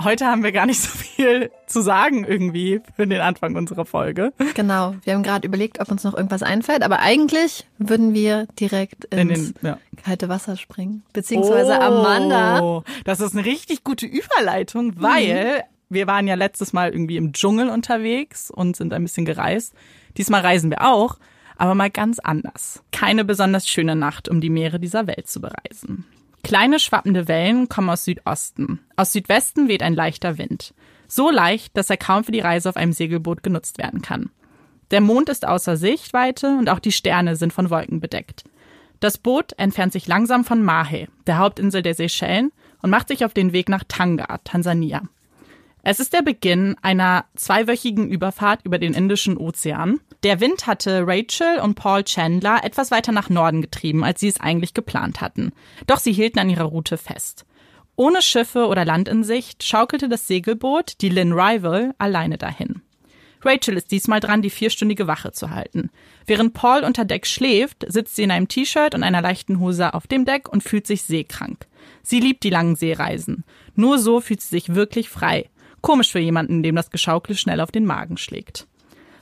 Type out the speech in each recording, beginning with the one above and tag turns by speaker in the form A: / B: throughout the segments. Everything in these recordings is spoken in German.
A: heute haben wir gar nicht so viel zu sagen irgendwie für den Anfang unserer Folge.
B: Genau, wir haben gerade überlegt, ob uns noch irgendwas einfällt, aber eigentlich würden wir direkt ins In den, ja. kalte Wasser springen. Beziehungsweise oh, Amanda.
A: Das ist eine richtig gute Überleitung, weil mhm. wir waren ja letztes Mal irgendwie im Dschungel unterwegs und sind ein bisschen gereist. Diesmal reisen wir auch, aber mal ganz anders. Keine besonders schöne Nacht, um die Meere dieser Welt zu bereisen. Kleine schwappende Wellen kommen aus Südosten. Aus Südwesten weht ein leichter Wind. So leicht, dass er kaum für die Reise auf einem Segelboot genutzt werden kann. Der Mond ist außer Sichtweite und auch die Sterne sind von Wolken bedeckt. Das Boot entfernt sich langsam von Mahe, der Hauptinsel der Seychellen, und macht sich auf den Weg nach Tanga, Tansania. Es ist der Beginn einer zweiwöchigen Überfahrt über den Indischen Ozean. Der Wind hatte Rachel und Paul Chandler etwas weiter nach Norden getrieben, als sie es eigentlich geplant hatten. Doch sie hielten an ihrer Route fest. Ohne Schiffe oder Land in Sicht schaukelte das Segelboot, die Lynn Rival, alleine dahin. Rachel ist diesmal dran, die vierstündige Wache zu halten. Während Paul unter Deck schläft, sitzt sie in einem T-Shirt und einer leichten Hose auf dem Deck und fühlt sich seekrank. Sie liebt die langen Seereisen. Nur so fühlt sie sich wirklich frei Komisch für jemanden, dem das Geschaukel schnell auf den Magen schlägt.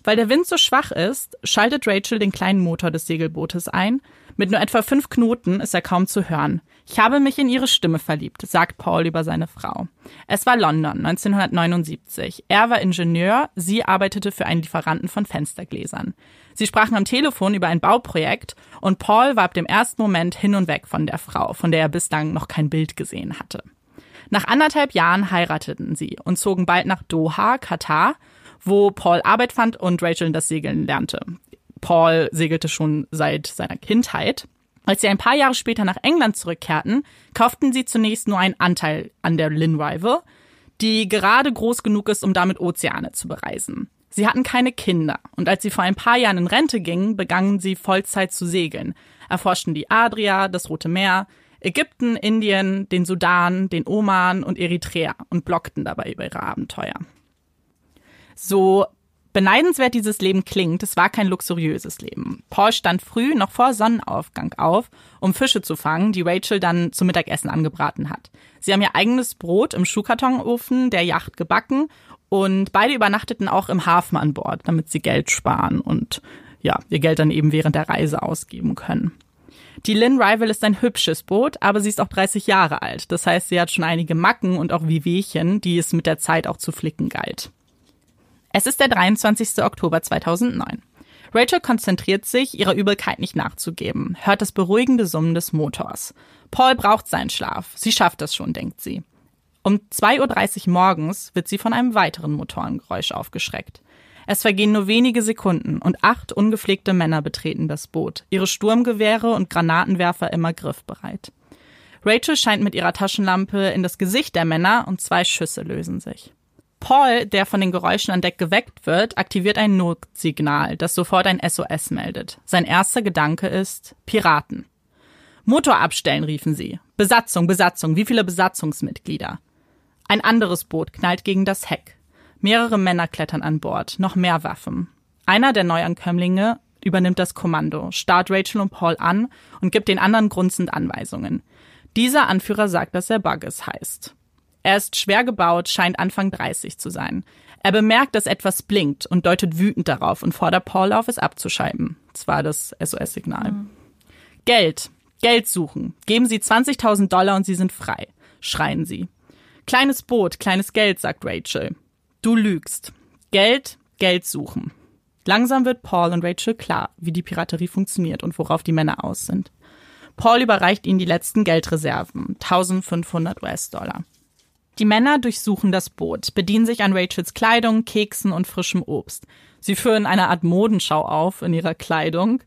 A: Weil der Wind so schwach ist, schaltet Rachel den kleinen Motor des Segelbootes ein. Mit nur etwa fünf Knoten ist er kaum zu hören. Ich habe mich in ihre Stimme verliebt, sagt Paul über seine Frau. Es war London, 1979. Er war Ingenieur, sie arbeitete für einen Lieferanten von Fenstergläsern. Sie sprachen am Telefon über ein Bauprojekt und Paul war ab dem ersten Moment hin und weg von der Frau, von der er bislang noch kein Bild gesehen hatte. Nach anderthalb Jahren heirateten sie und zogen bald nach Doha, Katar, wo Paul Arbeit fand und Rachel das Segeln lernte. Paul segelte schon seit seiner Kindheit. Als sie ein paar Jahre später nach England zurückkehrten, kauften sie zunächst nur einen Anteil an der Lynn Rival, die gerade groß genug ist, um damit Ozeane zu bereisen. Sie hatten keine Kinder und als sie vor ein paar Jahren in Rente gingen, begannen sie Vollzeit zu segeln, erforschten die Adria, das Rote Meer, Ägypten, Indien, den Sudan, den Oman und Eritrea und blockten dabei über ihre Abenteuer. So beneidenswert dieses Leben klingt, es war kein luxuriöses Leben. Paul stand früh noch vor Sonnenaufgang auf, um Fische zu fangen, die Rachel dann zum Mittagessen angebraten hat. Sie haben ihr eigenes Brot im Schuhkartonofen der Yacht gebacken und beide übernachteten auch im Hafen an Bord, damit sie Geld sparen und ja, ihr Geld dann eben während der Reise ausgeben können. Die Lynn Rival ist ein hübsches Boot, aber sie ist auch 30 Jahre alt. Das heißt, sie hat schon einige Macken und auch Wehwehchen, die es mit der Zeit auch zu flicken galt. Es ist der 23. Oktober 2009. Rachel konzentriert sich, ihrer Übelkeit nicht nachzugeben, hört das beruhigende Summen des Motors. Paul braucht seinen Schlaf. Sie schafft das schon, denkt sie. Um 2.30 Uhr morgens wird sie von einem weiteren Motorengeräusch aufgeschreckt. Es vergehen nur wenige Sekunden und acht ungepflegte Männer betreten das Boot, ihre Sturmgewehre und Granatenwerfer immer griffbereit. Rachel scheint mit ihrer Taschenlampe in das Gesicht der Männer und zwei Schüsse lösen sich. Paul, der von den Geräuschen an Deck geweckt wird, aktiviert ein Notsignal, das sofort ein SOS meldet. Sein erster Gedanke ist Piraten. Motor abstellen, riefen sie. Besatzung, Besatzung, wie viele Besatzungsmitglieder? Ein anderes Boot knallt gegen das Heck. Mehrere Männer klettern an Bord, noch mehr Waffen. Einer der Neuankömmlinge übernimmt das Kommando, starrt Rachel und Paul an und gibt den anderen grunzend Anweisungen. Dieser Anführer sagt, dass er Bugges heißt. Er ist schwer gebaut, scheint Anfang 30 zu sein. Er bemerkt, dass etwas blinkt und deutet wütend darauf und fordert Paul auf, es abzuschalten. Das war das SOS-Signal. Mhm. Geld. Geld suchen. Geben Sie 20.000 Dollar und Sie sind frei. Schreien sie. Kleines Boot, kleines Geld, sagt Rachel. Du lügst. Geld, Geld suchen. Langsam wird Paul und Rachel klar, wie die Piraterie funktioniert und worauf die Männer aus sind. Paul überreicht ihnen die letzten Geldreserven, 1500 US-Dollar. Die Männer durchsuchen das Boot, bedienen sich an Rachels Kleidung, Keksen und frischem Obst. Sie führen eine Art Modenschau auf in ihrer Kleidung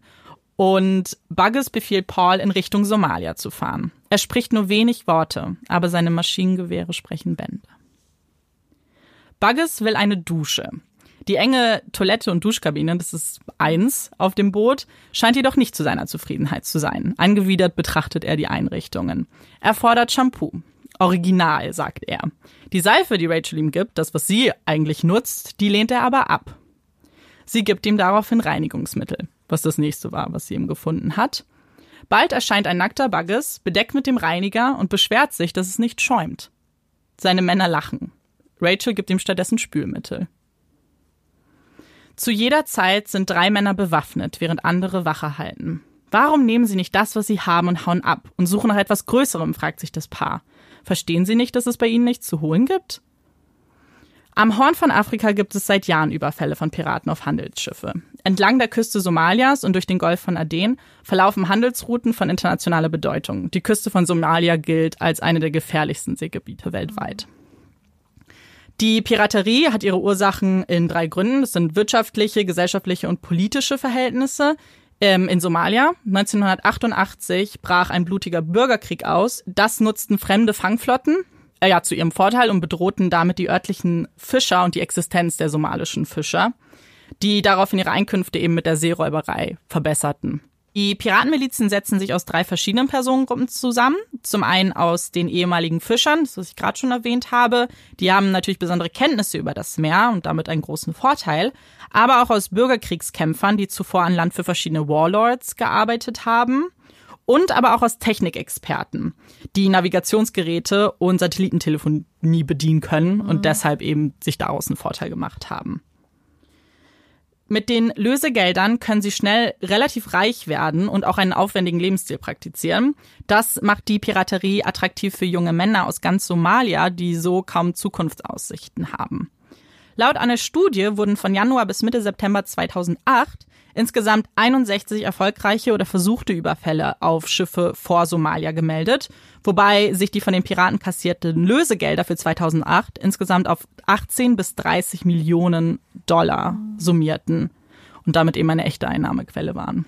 A: und Bugges befiehlt Paul, in Richtung Somalia zu fahren. Er spricht nur wenig Worte, aber seine Maschinengewehre sprechen Bände. Bugges will eine Dusche. Die enge Toilette und Duschkabine, das ist eins auf dem Boot, scheint jedoch nicht zu seiner Zufriedenheit zu sein. Angewidert betrachtet er die Einrichtungen. Er fordert Shampoo. Original, sagt er. Die Seife, die Rachel ihm gibt, das, was sie eigentlich nutzt, die lehnt er aber ab. Sie gibt ihm daraufhin Reinigungsmittel was das nächste war, was sie ihm gefunden hat. Bald erscheint ein nackter Bugges, bedeckt mit dem Reiniger und beschwert sich, dass es nicht schäumt. Seine Männer lachen. Rachel gibt ihm stattdessen Spülmittel. Zu jeder Zeit sind drei Männer bewaffnet, während andere Wache halten. Warum nehmen sie nicht das, was sie haben und hauen ab und suchen nach etwas Größerem, fragt sich das Paar. Verstehen sie nicht, dass es bei ihnen nichts zu holen gibt? Am Horn von Afrika gibt es seit Jahren Überfälle von Piraten auf Handelsschiffe. Entlang der Küste Somalias und durch den Golf von Aden verlaufen Handelsrouten von internationaler Bedeutung. Die Küste von Somalia gilt als eine der gefährlichsten Seegebiete weltweit. Die Piraterie hat ihre Ursachen in drei Gründen. Das sind wirtschaftliche, gesellschaftliche und politische Verhältnisse. Ähm, in Somalia 1988 brach ein blutiger Bürgerkrieg aus. Das nutzten fremde Fangflotten, äh, ja, zu ihrem Vorteil und bedrohten damit die örtlichen Fischer und die Existenz der somalischen Fischer, die daraufhin ihre Einkünfte eben mit der Seeräuberei verbesserten. Die Piratenmilizen setzen sich aus drei verschiedenen Personengruppen zusammen. Zum einen aus den ehemaligen Fischern, das was ich gerade schon erwähnt habe. Die haben natürlich besondere Kenntnisse über das Meer und damit einen großen Vorteil. Aber auch aus Bürgerkriegskämpfern, die zuvor an Land für verschiedene Warlords gearbeitet haben und aber auch aus Technikexperten, die Navigationsgeräte und Satellitentelefonie bedienen können und mhm. deshalb eben sich daraus einen Vorteil gemacht haben. Mit den Lösegeldern können sie schnell relativ reich werden und auch einen aufwendigen Lebensstil praktizieren. Das macht die Piraterie attraktiv für junge Männer aus ganz Somalia, die so kaum Zukunftsaussichten haben. Laut einer Studie wurden von Januar bis Mitte September 2008 insgesamt 61 erfolgreiche oder versuchte Überfälle auf Schiffe vor Somalia gemeldet, wobei sich die von den Piraten kassierten Lösegelder für 2008 insgesamt auf 18 bis 30 Millionen Dollar summierten und damit eben eine echte Einnahmequelle waren.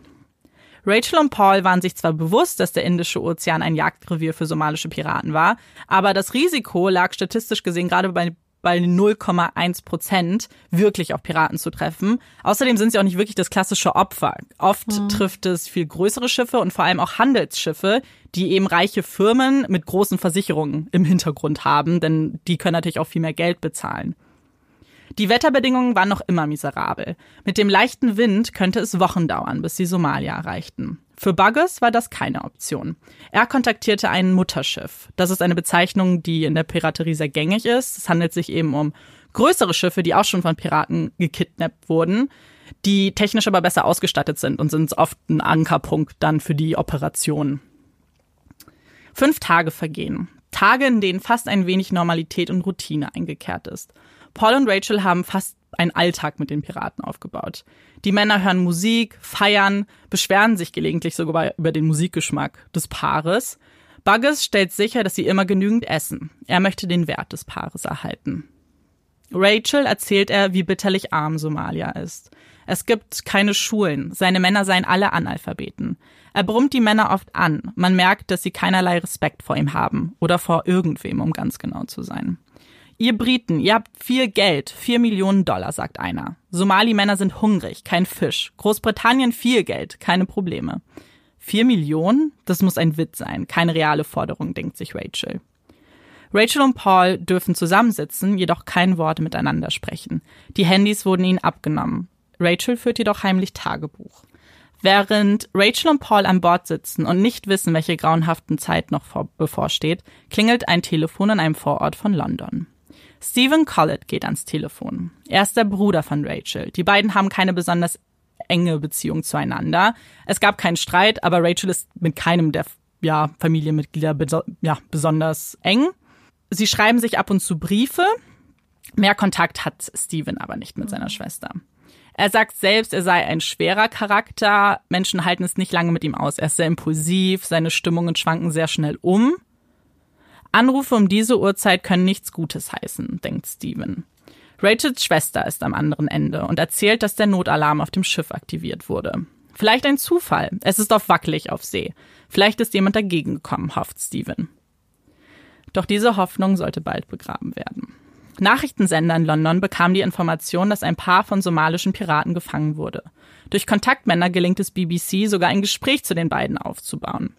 A: Rachel und Paul waren sich zwar bewusst, dass der Indische Ozean ein Jagdrevier für somalische Piraten war, aber das Risiko lag statistisch gesehen gerade bei bei 0,1 Prozent wirklich auf Piraten zu treffen. Außerdem sind sie auch nicht wirklich das klassische Opfer. Oft mhm. trifft es viel größere Schiffe und vor allem auch Handelsschiffe, die eben reiche Firmen mit großen Versicherungen im Hintergrund haben, denn die können natürlich auch viel mehr Geld bezahlen. Die Wetterbedingungen waren noch immer miserabel. Mit dem leichten Wind könnte es Wochen dauern, bis sie Somalia erreichten. Für Buggers war das keine Option. Er kontaktierte ein Mutterschiff. Das ist eine Bezeichnung, die in der Piraterie sehr gängig ist. Es handelt sich eben um größere Schiffe, die auch schon von Piraten gekidnappt wurden, die technisch aber besser ausgestattet sind und sind oft ein Ankerpunkt dann für die Operation. Fünf Tage vergehen. Tage, in denen fast ein wenig Normalität und Routine eingekehrt ist. Paul und Rachel haben fast einen Alltag mit den Piraten aufgebaut. Die Männer hören Musik, feiern, beschweren sich gelegentlich sogar über den Musikgeschmack des Paares. Buggers stellt sicher, dass sie immer genügend essen. Er möchte den Wert des Paares erhalten. Rachel erzählt er, wie bitterlich arm Somalia ist. Es gibt keine Schulen, seine Männer seien alle Analphabeten. Er brummt die Männer oft an. Man merkt, dass sie keinerlei Respekt vor ihm haben oder vor irgendwem, um ganz genau zu sein. Ihr Briten, ihr habt viel Geld, vier Millionen Dollar, sagt einer. Somali-Männer sind hungrig, kein Fisch. Großbritannien viel Geld, keine Probleme. Vier Millionen? Das muss ein Witz sein, keine reale Forderung, denkt sich Rachel. Rachel und Paul dürfen zusammensitzen, jedoch kein Wort miteinander sprechen. Die Handys wurden ihnen abgenommen. Rachel führt jedoch heimlich Tagebuch. Während Rachel und Paul an Bord sitzen und nicht wissen, welche grauenhaften Zeit noch vor bevorsteht, klingelt ein Telefon in einem Vorort von London. Stephen Collett geht ans Telefon. Er ist der Bruder von Rachel. Die beiden haben keine besonders enge Beziehung zueinander. Es gab keinen Streit, aber Rachel ist mit keinem der ja, Familienmitglieder beso ja, besonders eng. Sie schreiben sich ab und zu Briefe. Mehr Kontakt hat Stephen aber nicht mit seiner Schwester. Er sagt selbst, er sei ein schwerer Charakter. Menschen halten es nicht lange mit ihm aus. Er ist sehr impulsiv, seine Stimmungen schwanken sehr schnell um. Anrufe um diese Uhrzeit können nichts Gutes heißen, denkt Steven. Rachels Schwester ist am anderen Ende und erzählt, dass der Notalarm auf dem Schiff aktiviert wurde. Vielleicht ein Zufall. Es ist oft wackelig auf See. Vielleicht ist jemand dagegen gekommen, hofft Steven. Doch diese Hoffnung sollte bald begraben werden. Nachrichtensender in London bekamen die Information, dass ein Paar von somalischen Piraten gefangen wurde. Durch Kontaktmänner gelingt es BBC sogar ein Gespräch zu den beiden aufzubauen.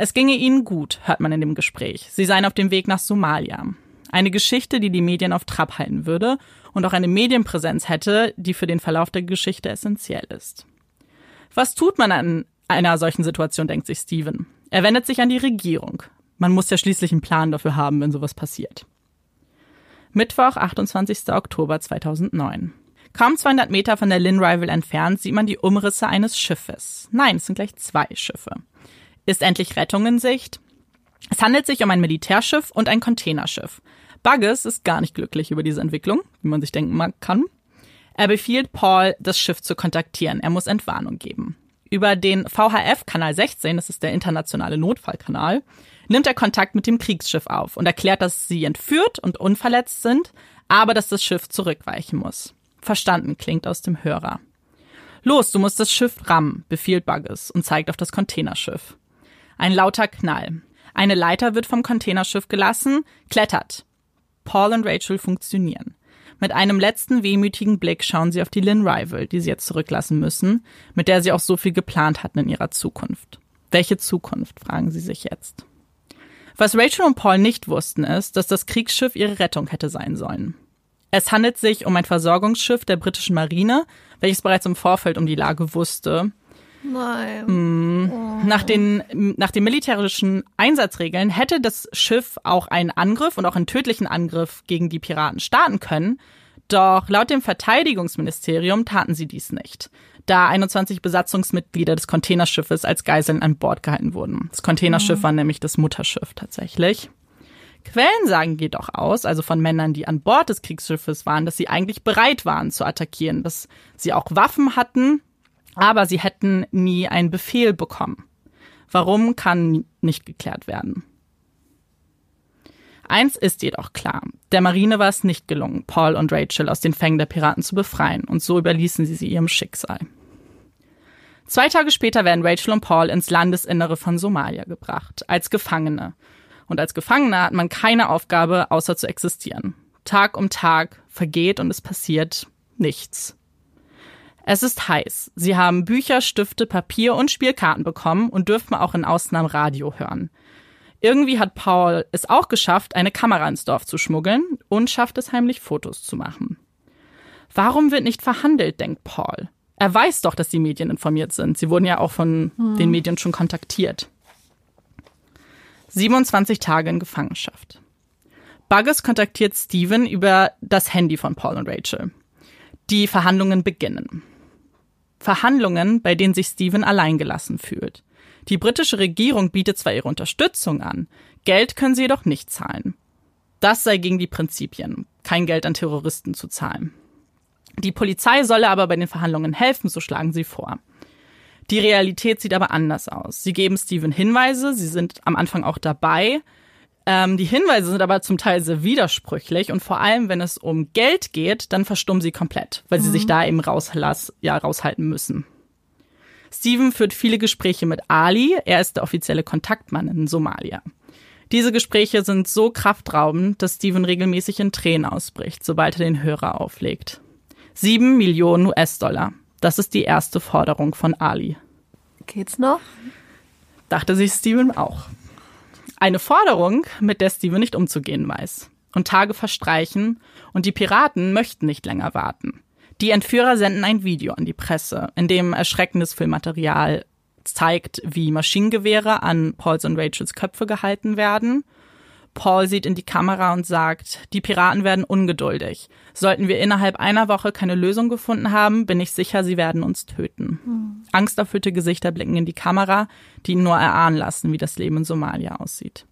A: Es ginge ihnen gut, hört man in dem Gespräch. Sie seien auf dem Weg nach Somalia. Eine Geschichte, die die Medien auf Trab halten würde und auch eine Medienpräsenz hätte, die für den Verlauf der Geschichte essentiell ist. Was tut man an einer solchen Situation, denkt sich Steven. Er wendet sich an die Regierung. Man muss ja schließlich einen Plan dafür haben, wenn sowas passiert. Mittwoch, 28. Oktober 2009. Kaum 200 Meter von der Lynn Rival entfernt sieht man die Umrisse eines Schiffes. Nein, es sind gleich zwei Schiffe ist endlich Rettung in Sicht. Es handelt sich um ein Militärschiff und ein Containerschiff. Buggles ist gar nicht glücklich über diese Entwicklung, wie man sich denken kann. Er befiehlt Paul, das Schiff zu kontaktieren. Er muss Entwarnung geben. Über den VHF-Kanal 16, das ist der internationale Notfallkanal, nimmt er Kontakt mit dem Kriegsschiff auf und erklärt, dass sie entführt und unverletzt sind, aber dass das Schiff zurückweichen muss. Verstanden klingt aus dem Hörer. Los, du musst das Schiff rammen, befiehlt Buggles und zeigt auf das Containerschiff. Ein lauter Knall. Eine Leiter wird vom Containerschiff gelassen, klettert. Paul und Rachel funktionieren. Mit einem letzten wehmütigen Blick schauen sie auf die Lynn Rival, die sie jetzt zurücklassen müssen, mit der sie auch so viel geplant hatten in ihrer Zukunft. Welche Zukunft, fragen sie sich jetzt. Was Rachel und Paul nicht wussten, ist, dass das Kriegsschiff ihre Rettung hätte sein sollen. Es handelt sich um ein Versorgungsschiff der britischen Marine, welches bereits im Vorfeld um die Lage wusste
B: Nein.
A: Mm. Nach, den, nach den militärischen Einsatzregeln hätte das Schiff auch einen Angriff und auch einen tödlichen Angriff gegen die Piraten starten können. Doch laut dem Verteidigungsministerium taten sie dies nicht, da 21 Besatzungsmitglieder des Containerschiffes als Geiseln an Bord gehalten wurden. Das Containerschiff war nämlich das Mutterschiff tatsächlich. Quellen sagen jedoch aus, also von Männern, die an Bord des Kriegsschiffes waren, dass sie eigentlich bereit waren zu attackieren, dass sie auch Waffen hatten, aber sie hätten nie einen Befehl bekommen. Warum kann nicht geklärt werden. Eins ist jedoch klar. Der Marine war es nicht gelungen, Paul und Rachel aus den Fängen der Piraten zu befreien, und so überließen sie sie ihrem Schicksal. Zwei Tage später werden Rachel und Paul ins Landesinnere von Somalia gebracht, als Gefangene. Und als Gefangener hat man keine Aufgabe, außer zu existieren. Tag um Tag vergeht und es passiert nichts. Es ist heiß. Sie haben Bücher, Stifte, Papier und Spielkarten bekommen und dürfen auch in Ausnahmen Radio hören. Irgendwie hat Paul es auch geschafft, eine Kamera ins Dorf zu schmuggeln und schafft es heimlich Fotos zu machen. Warum wird nicht verhandelt, denkt Paul. Er weiß doch, dass die Medien informiert sind. Sie wurden ja auch von hm. den Medien schon kontaktiert. 27 Tage in Gefangenschaft. Buggers kontaktiert Steven über das Handy von Paul und Rachel. Die Verhandlungen beginnen. Verhandlungen, bei denen sich Steven alleingelassen fühlt. Die britische Regierung bietet zwar ihre Unterstützung an, Geld können sie jedoch nicht zahlen. Das sei gegen die Prinzipien, kein Geld an Terroristen zu zahlen. Die Polizei solle aber bei den Verhandlungen helfen, so schlagen sie vor. Die Realität sieht aber anders aus. Sie geben Steven Hinweise, sie sind am Anfang auch dabei. Ähm, die Hinweise sind aber zum Teil sehr widersprüchlich und vor allem, wenn es um Geld geht, dann verstummen sie komplett, weil sie sich mhm. da eben rauslass, ja, raushalten müssen. Steven führt viele Gespräche mit Ali. Er ist der offizielle Kontaktmann in Somalia. Diese Gespräche sind so kraftraubend, dass Steven regelmäßig in Tränen ausbricht, sobald er den Hörer auflegt. Sieben Millionen US-Dollar. Das ist die erste Forderung von Ali.
B: Geht's noch?
A: Dachte sich Steven auch. Eine Forderung, mit der Steven nicht umzugehen weiß. Und Tage verstreichen und die Piraten möchten nicht länger warten. Die Entführer senden ein Video an die Presse, in dem erschreckendes Filmmaterial zeigt, wie Maschinengewehre an Pauls und Rachels Köpfe gehalten werden. Paul sieht in die Kamera und sagt, die Piraten werden ungeduldig. Sollten wir innerhalb einer Woche keine Lösung gefunden haben, bin ich sicher, sie werden uns töten. Mhm. Angsterfüllte Gesichter blicken in die Kamera, die ihn nur erahnen lassen, wie das Leben in Somalia aussieht.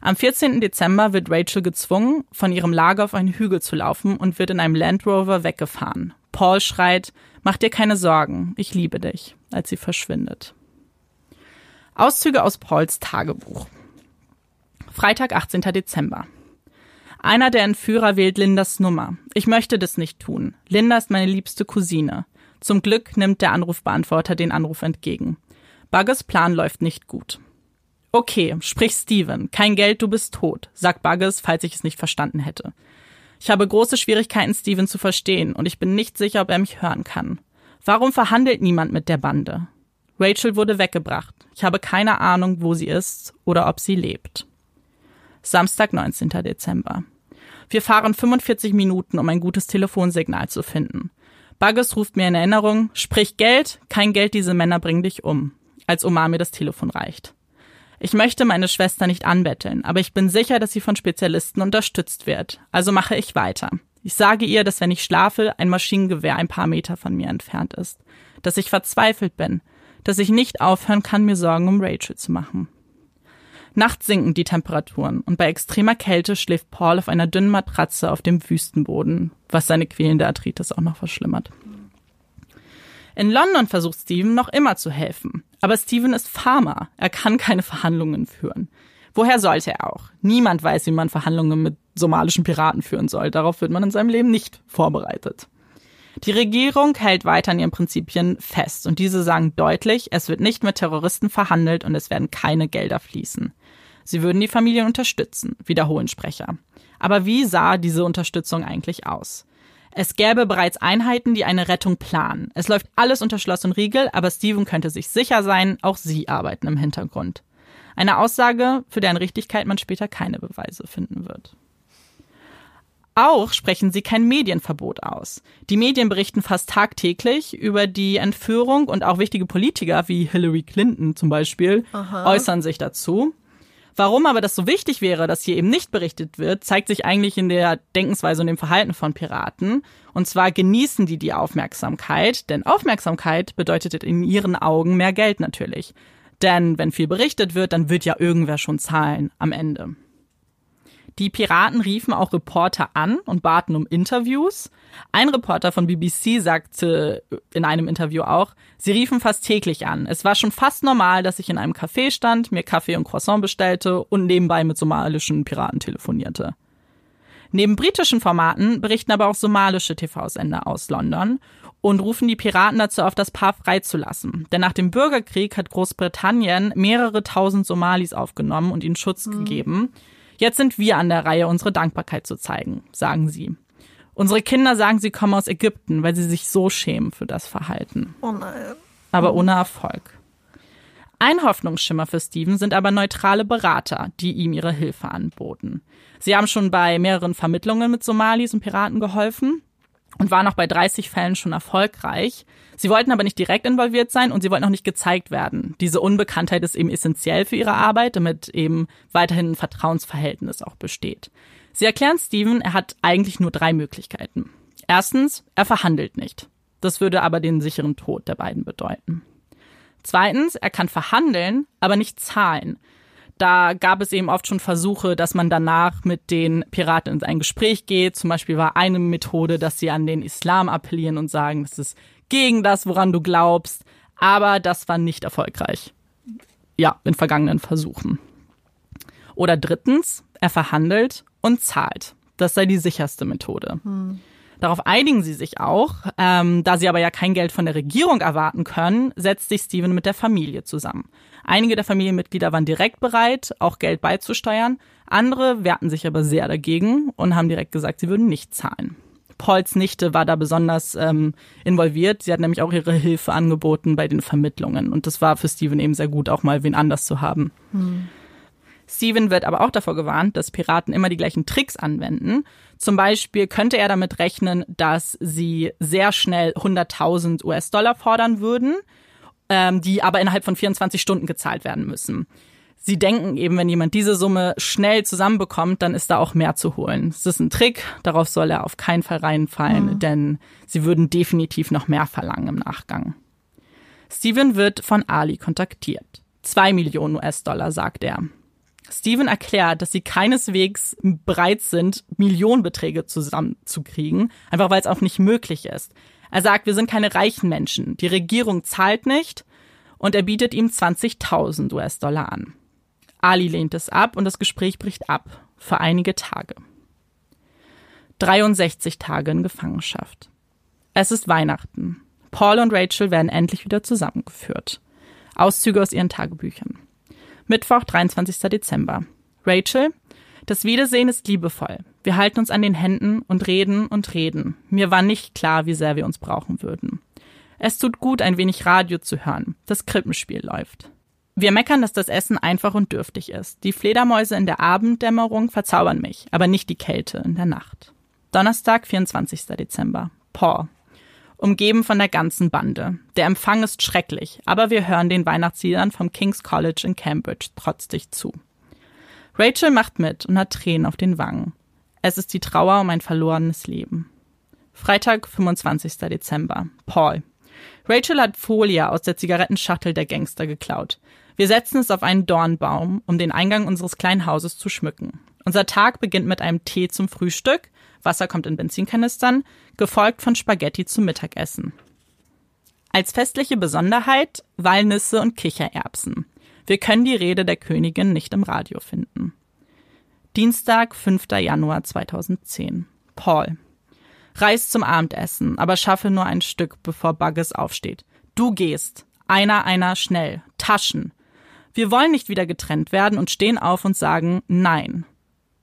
A: Am 14. Dezember wird Rachel gezwungen, von ihrem Lager auf einen Hügel zu laufen und wird in einem Land Rover weggefahren. Paul schreit, mach dir keine Sorgen, ich liebe dich, als sie verschwindet. Auszüge aus Pauls Tagebuch. Freitag, 18. Dezember. Einer der Entführer wählt Lindas Nummer. Ich möchte das nicht tun. Linda ist meine liebste Cousine. Zum Glück nimmt der Anrufbeantworter den Anruf entgegen. Buggers Plan läuft nicht gut. Okay, sprich Steven. Kein Geld, du bist tot, sagt Buggles, falls ich es nicht verstanden hätte. Ich habe große Schwierigkeiten, Steven zu verstehen, und ich bin nicht sicher, ob er mich hören kann. Warum verhandelt niemand mit der Bande? Rachel wurde weggebracht. Ich habe keine Ahnung, wo sie ist oder ob sie lebt. Samstag, 19. Dezember. Wir fahren 45 Minuten, um ein gutes Telefonsignal zu finden. Buggles ruft mir in Erinnerung, sprich Geld, kein Geld, diese Männer bringen dich um, als Omar mir das Telefon reicht. Ich möchte meine Schwester nicht anbetteln, aber ich bin sicher, dass sie von Spezialisten unterstützt wird. Also mache ich weiter. Ich sage ihr, dass wenn ich schlafe, ein Maschinengewehr ein paar Meter von mir entfernt ist. Dass ich verzweifelt bin. Dass ich nicht aufhören kann, mir Sorgen um Rachel zu machen. Nachts sinken die Temperaturen und bei extremer Kälte schläft Paul auf einer dünnen Matratze auf dem Wüstenboden, was seine quälende Arthritis auch noch verschlimmert. In London versucht Steven noch immer zu helfen. Aber Steven ist Farmer. Er kann keine Verhandlungen führen. Woher sollte er auch? Niemand weiß, wie man Verhandlungen mit somalischen Piraten führen soll. Darauf wird man in seinem Leben nicht vorbereitet. Die Regierung hält weiter an ihren Prinzipien fest und diese sagen deutlich, es wird nicht mit Terroristen verhandelt und es werden keine Gelder fließen. Sie würden die Familien unterstützen, wiederholen Sprecher. Aber wie sah diese Unterstützung eigentlich aus? Es gäbe bereits Einheiten, die eine Rettung planen. Es läuft alles unter Schloss und Riegel, aber Steven könnte sich sicher sein, auch sie arbeiten im Hintergrund. Eine Aussage, für deren Richtigkeit man später keine Beweise finden wird. Auch sprechen sie kein Medienverbot aus. Die Medien berichten fast tagtäglich über die Entführung und auch wichtige Politiker wie Hillary Clinton zum Beispiel Aha. äußern sich dazu. Warum aber das so wichtig wäre, dass hier eben nicht berichtet wird, zeigt sich eigentlich in der Denkensweise und dem Verhalten von Piraten. Und zwar genießen die die Aufmerksamkeit, denn Aufmerksamkeit bedeutet in ihren Augen mehr Geld natürlich. Denn wenn viel berichtet wird, dann wird ja irgendwer schon zahlen am Ende. Die Piraten riefen auch Reporter an und baten um Interviews. Ein Reporter von BBC sagte in einem Interview auch, sie riefen fast täglich an. Es war schon fast normal, dass ich in einem Café stand, mir Kaffee und Croissant bestellte und nebenbei mit somalischen Piraten telefonierte. Neben britischen Formaten berichten aber auch somalische TV-Sender aus London und rufen die Piraten dazu auf, das Paar freizulassen. Denn nach dem Bürgerkrieg hat Großbritannien mehrere tausend Somalis aufgenommen und ihnen Schutz mhm. gegeben. Jetzt sind wir an der Reihe, unsere Dankbarkeit zu zeigen, sagen sie. Unsere Kinder sagen, sie kommen aus Ägypten, weil sie sich so schämen für das Verhalten.
B: Oh nein.
A: Aber ohne Erfolg. Ein Hoffnungsschimmer für Steven sind aber neutrale Berater, die ihm ihre Hilfe anboten. Sie haben schon bei mehreren Vermittlungen mit Somalis und Piraten geholfen und waren auch bei 30 Fällen schon erfolgreich. Sie wollten aber nicht direkt involviert sein und sie wollten auch nicht gezeigt werden. Diese Unbekanntheit ist eben essentiell für ihre Arbeit, damit eben weiterhin ein Vertrauensverhältnis auch besteht. Sie erklären Steven, er hat eigentlich nur drei Möglichkeiten. Erstens, er verhandelt nicht. Das würde aber den sicheren Tod der beiden bedeuten. Zweitens, er kann verhandeln, aber nicht zahlen da gab es eben oft schon Versuche, dass man danach mit den Piraten in ein Gespräch geht. Zum Beispiel war eine Methode, dass sie an den Islam appellieren und sagen, das ist gegen das, woran du glaubst. Aber das war nicht erfolgreich. Ja, in vergangenen Versuchen. Oder drittens, er verhandelt und zahlt. Das sei die sicherste Methode. Hm. Darauf einigen sie sich auch. Ähm, da sie aber ja kein Geld von der Regierung erwarten können, setzt sich Steven mit der Familie zusammen. Einige der Familienmitglieder waren direkt bereit, auch Geld beizusteuern. Andere wehrten sich aber sehr dagegen und haben direkt gesagt, sie würden nicht zahlen. Pauls Nichte war da besonders ähm, involviert. Sie hat nämlich auch ihre Hilfe angeboten bei den Vermittlungen. Und das war für Steven eben sehr gut, auch mal wen anders zu haben. Hm. Steven wird aber auch davor gewarnt, dass Piraten immer die gleichen Tricks anwenden. Zum Beispiel könnte er damit rechnen, dass sie sehr schnell 100.000 US-Dollar fordern würden ähm, die aber innerhalb von 24 Stunden gezahlt werden müssen. Sie denken eben, wenn jemand diese Summe schnell zusammenbekommt, dann ist da auch mehr zu holen. Das ist ein Trick, darauf soll er auf keinen Fall reinfallen, mhm. denn sie würden definitiv noch mehr verlangen im Nachgang. Steven wird von Ali kontaktiert. Zwei Millionen US-Dollar, sagt er. Steven erklärt, dass sie keineswegs bereit sind, Millionenbeträge zusammenzukriegen, einfach weil es auch nicht möglich ist. Er sagt, wir sind keine reichen Menschen. Die Regierung zahlt nicht und er bietet ihm 20.000 US-Dollar an. Ali lehnt es ab und das Gespräch bricht ab für einige Tage. 63 Tage in Gefangenschaft. Es ist Weihnachten. Paul und Rachel werden endlich wieder zusammengeführt. Auszüge aus ihren Tagebüchern. Mittwoch, 23. Dezember. Rachel, das Wiedersehen ist liebevoll. Wir halten uns an den Händen und reden und reden. Mir war nicht klar, wie sehr wir uns brauchen würden. Es tut gut, ein wenig Radio zu hören. Das Krippenspiel läuft. Wir meckern, dass das Essen einfach und dürftig ist. Die Fledermäuse in der Abenddämmerung verzaubern mich, aber nicht die Kälte in der Nacht. Donnerstag, 24. Dezember. Paul. Umgeben von der ganzen Bande. Der Empfang ist schrecklich, aber wir hören den Weihnachtsliedern vom King's College in Cambridge trotzig zu. Rachel macht mit und hat Tränen auf den Wangen. Es ist die Trauer um ein verlorenes Leben. Freitag, 25. Dezember. Paul. Rachel hat Folie aus der Zigarettenschachtel der Gangster geklaut. Wir setzen es auf einen Dornbaum, um den Eingang unseres kleinen Hauses zu schmücken. Unser Tag beginnt mit einem Tee zum Frühstück, Wasser kommt in Benzinkanistern, gefolgt von Spaghetti zum Mittagessen. Als festliche Besonderheit Walnüsse und Kichererbsen. Wir können die Rede der Königin nicht im Radio finden. Dienstag, 5. Januar 2010. Paul. Reis zum Abendessen, aber schaffe nur ein Stück, bevor Bugges aufsteht. Du gehst. Einer, einer, schnell. Taschen. Wir wollen nicht wieder getrennt werden und stehen auf und sagen Nein.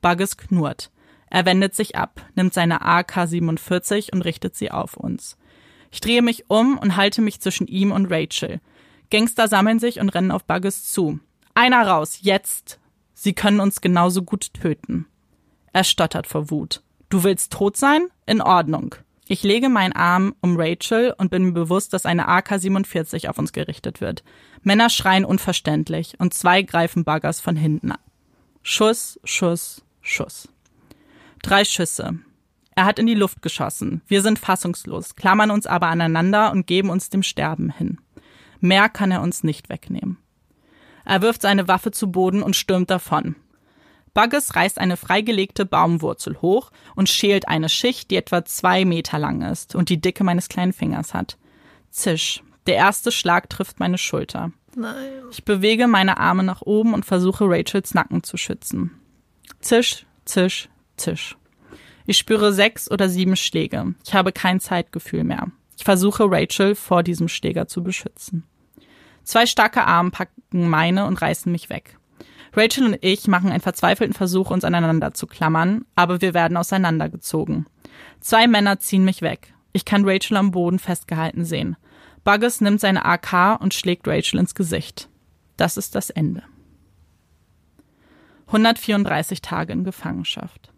A: Bugges knurrt. Er wendet sich ab, nimmt seine AK-47 und richtet sie auf uns. Ich drehe mich um und halte mich zwischen ihm und Rachel. Gangster sammeln sich und rennen auf Bugges zu. Einer raus, jetzt! Sie können uns genauso gut töten. Er stottert vor Wut. Du willst tot sein? In Ordnung. Ich lege meinen Arm um Rachel und bin mir bewusst, dass eine AK-47 auf uns gerichtet wird. Männer schreien unverständlich und zwei greifen Buggers von hinten an. Schuss, Schuss, Schuss. Drei Schüsse. Er hat in die Luft geschossen. Wir sind fassungslos, klammern uns aber aneinander und geben uns dem Sterben hin. Mehr kann er uns nicht wegnehmen. Er wirft seine Waffe zu Boden und stürmt davon. Buggles reißt eine freigelegte Baumwurzel hoch und schält eine Schicht, die etwa zwei Meter lang ist und die Dicke meines kleinen Fingers hat. Zisch. Der erste Schlag trifft meine Schulter.
B: Nein.
A: Ich bewege meine Arme nach oben und versuche Rachels Nacken zu schützen. Zisch, zisch, zisch. Ich spüre sechs oder sieben Schläge. Ich habe kein Zeitgefühl mehr. Ich versuche Rachel vor diesem Schläger zu beschützen. Zwei starke Arme packen meine und reißen mich weg. Rachel und ich machen einen verzweifelten Versuch, uns aneinander zu klammern, aber wir werden auseinandergezogen. Zwei Männer ziehen mich weg. Ich kann Rachel am Boden festgehalten sehen. Buggles nimmt seine AK und schlägt Rachel ins Gesicht. Das ist das Ende. 134 Tage in Gefangenschaft.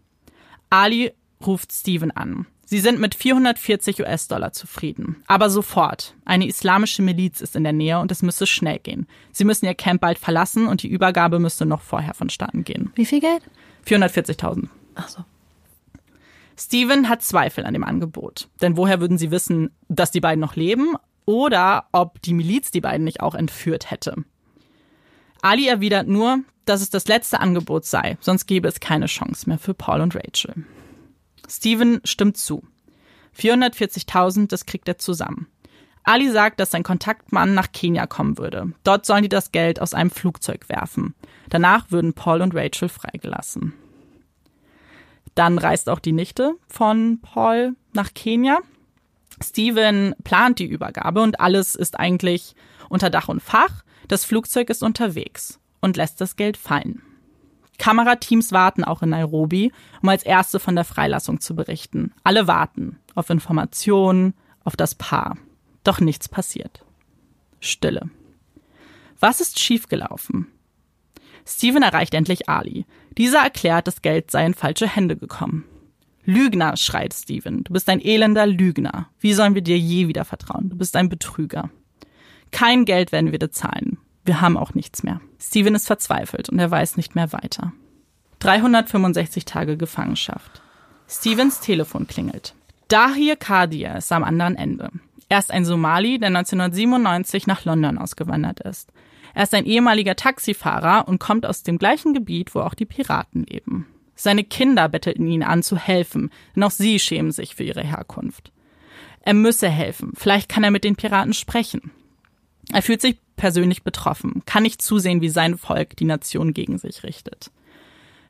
A: Ali ruft Steven an. Sie sind mit 440 US-Dollar zufrieden. Aber sofort. Eine islamische Miliz ist in der Nähe und es müsse schnell gehen. Sie müssen ihr Camp bald verlassen und die Übergabe müsste noch vorher vonstatten gehen.
B: Wie viel Geld?
A: 440.000.
B: Ach so.
A: Steven hat Zweifel an dem Angebot. Denn woher würden sie wissen, dass die beiden noch leben oder ob die Miliz die beiden nicht auch entführt hätte? Ali erwidert nur, dass es das letzte Angebot sei, sonst gäbe es keine Chance mehr für Paul und Rachel. Steven stimmt zu. 440.000, das kriegt er zusammen. Ali sagt, dass sein Kontaktmann nach Kenia kommen würde. Dort sollen die das Geld aus einem Flugzeug werfen. Danach würden Paul und Rachel freigelassen. Dann reist auch die Nichte von Paul nach Kenia. Steven plant die Übergabe und alles ist eigentlich unter Dach und Fach. Das Flugzeug ist unterwegs und lässt das Geld fallen. Kamerateams warten auch in Nairobi, um als Erste von der Freilassung zu berichten. Alle warten auf Informationen, auf das Paar. Doch nichts passiert. Stille. Was ist schiefgelaufen? Steven erreicht endlich Ali. Dieser erklärt, das Geld sei in falsche Hände gekommen. Lügner, schreit Steven. Du bist ein elender Lügner. Wie sollen wir dir je wieder vertrauen? Du bist ein Betrüger. Kein Geld werden wir dir zahlen. Wir haben auch nichts mehr. Steven ist verzweifelt und er weiß nicht mehr weiter. 365 Tage Gefangenschaft. Stevens Telefon klingelt. Dahir Kadir ist am anderen Ende. Er ist ein Somali, der 1997 nach London ausgewandert ist. Er ist ein ehemaliger Taxifahrer und kommt aus dem gleichen Gebiet, wo auch die Piraten leben. Seine Kinder bettelten ihn an zu helfen, denn auch sie schämen sich für ihre Herkunft. Er müsse helfen, vielleicht kann er mit den Piraten sprechen. Er fühlt sich persönlich betroffen, kann nicht zusehen, wie sein Volk die Nation gegen sich richtet.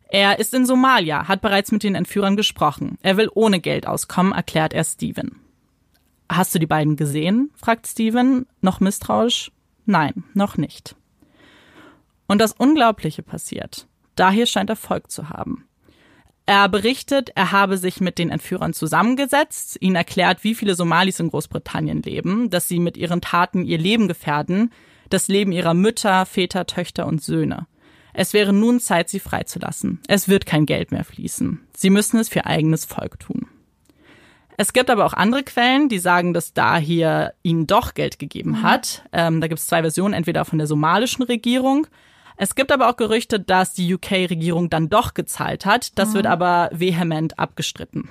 A: Er ist in Somalia, hat bereits mit den Entführern gesprochen. Er will ohne Geld auskommen, erklärt er Steven. Hast du die beiden gesehen? fragt Steven, noch misstrauisch. Nein, noch nicht. Und das Unglaubliche passiert. Daher scheint Erfolg zu haben. Er berichtet, er habe sich mit den Entführern zusammengesetzt, ihnen erklärt, wie viele Somalis in Großbritannien leben, dass sie mit ihren Taten ihr Leben gefährden, das Leben ihrer Mütter, Väter, Töchter und Söhne. Es wäre nun Zeit, sie freizulassen. Es wird kein Geld mehr fließen. Sie müssen es für eigenes Volk tun. Es gibt aber auch andere Quellen, die sagen, dass da hier ihnen doch Geld gegeben mhm. hat. Ähm, da gibt es zwei Versionen, entweder von der somalischen Regierung. Es gibt aber auch Gerüchte, dass die UK-Regierung dann doch gezahlt hat. Das mhm. wird aber vehement abgestritten.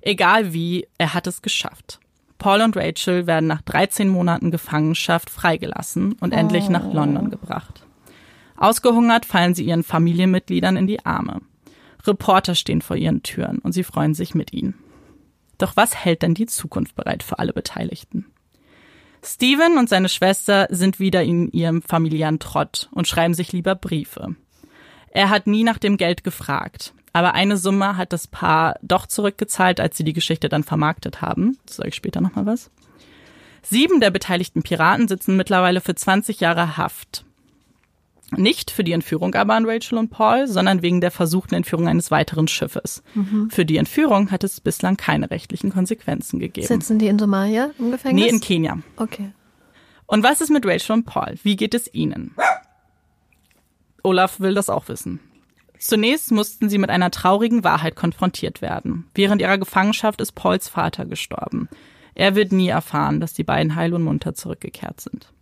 A: Egal wie, er hat es geschafft. Paul und Rachel werden nach 13 Monaten Gefangenschaft freigelassen und oh. endlich nach oh. London gebracht. Ausgehungert fallen sie ihren Familienmitgliedern in die Arme. Reporter stehen vor ihren Türen und sie freuen sich mit ihnen. Doch was hält denn die Zukunft bereit für alle Beteiligten? Steven und seine Schwester sind wieder in ihrem familiären Trott und schreiben sich lieber Briefe. Er hat nie nach dem Geld gefragt. Aber eine Summe hat das Paar doch zurückgezahlt, als sie die Geschichte dann vermarktet haben. Das sage ich später nochmal was. Sieben der beteiligten Piraten sitzen mittlerweile für 20 Jahre Haft. Nicht für die Entführung aber an Rachel und Paul, sondern wegen der versuchten Entführung eines weiteren Schiffes. Mhm. Für die Entführung hat es bislang keine rechtlichen Konsequenzen gegeben.
B: Sitzen die in Somalia im Gefängnis?
A: Nee, in Kenia.
B: Okay.
A: Und was ist mit Rachel und Paul? Wie geht es ihnen? Olaf will das auch wissen. Zunächst mussten sie mit einer traurigen Wahrheit konfrontiert werden. Während ihrer Gefangenschaft ist Pauls Vater gestorben. Er wird nie erfahren, dass die beiden heil und munter zurückgekehrt sind.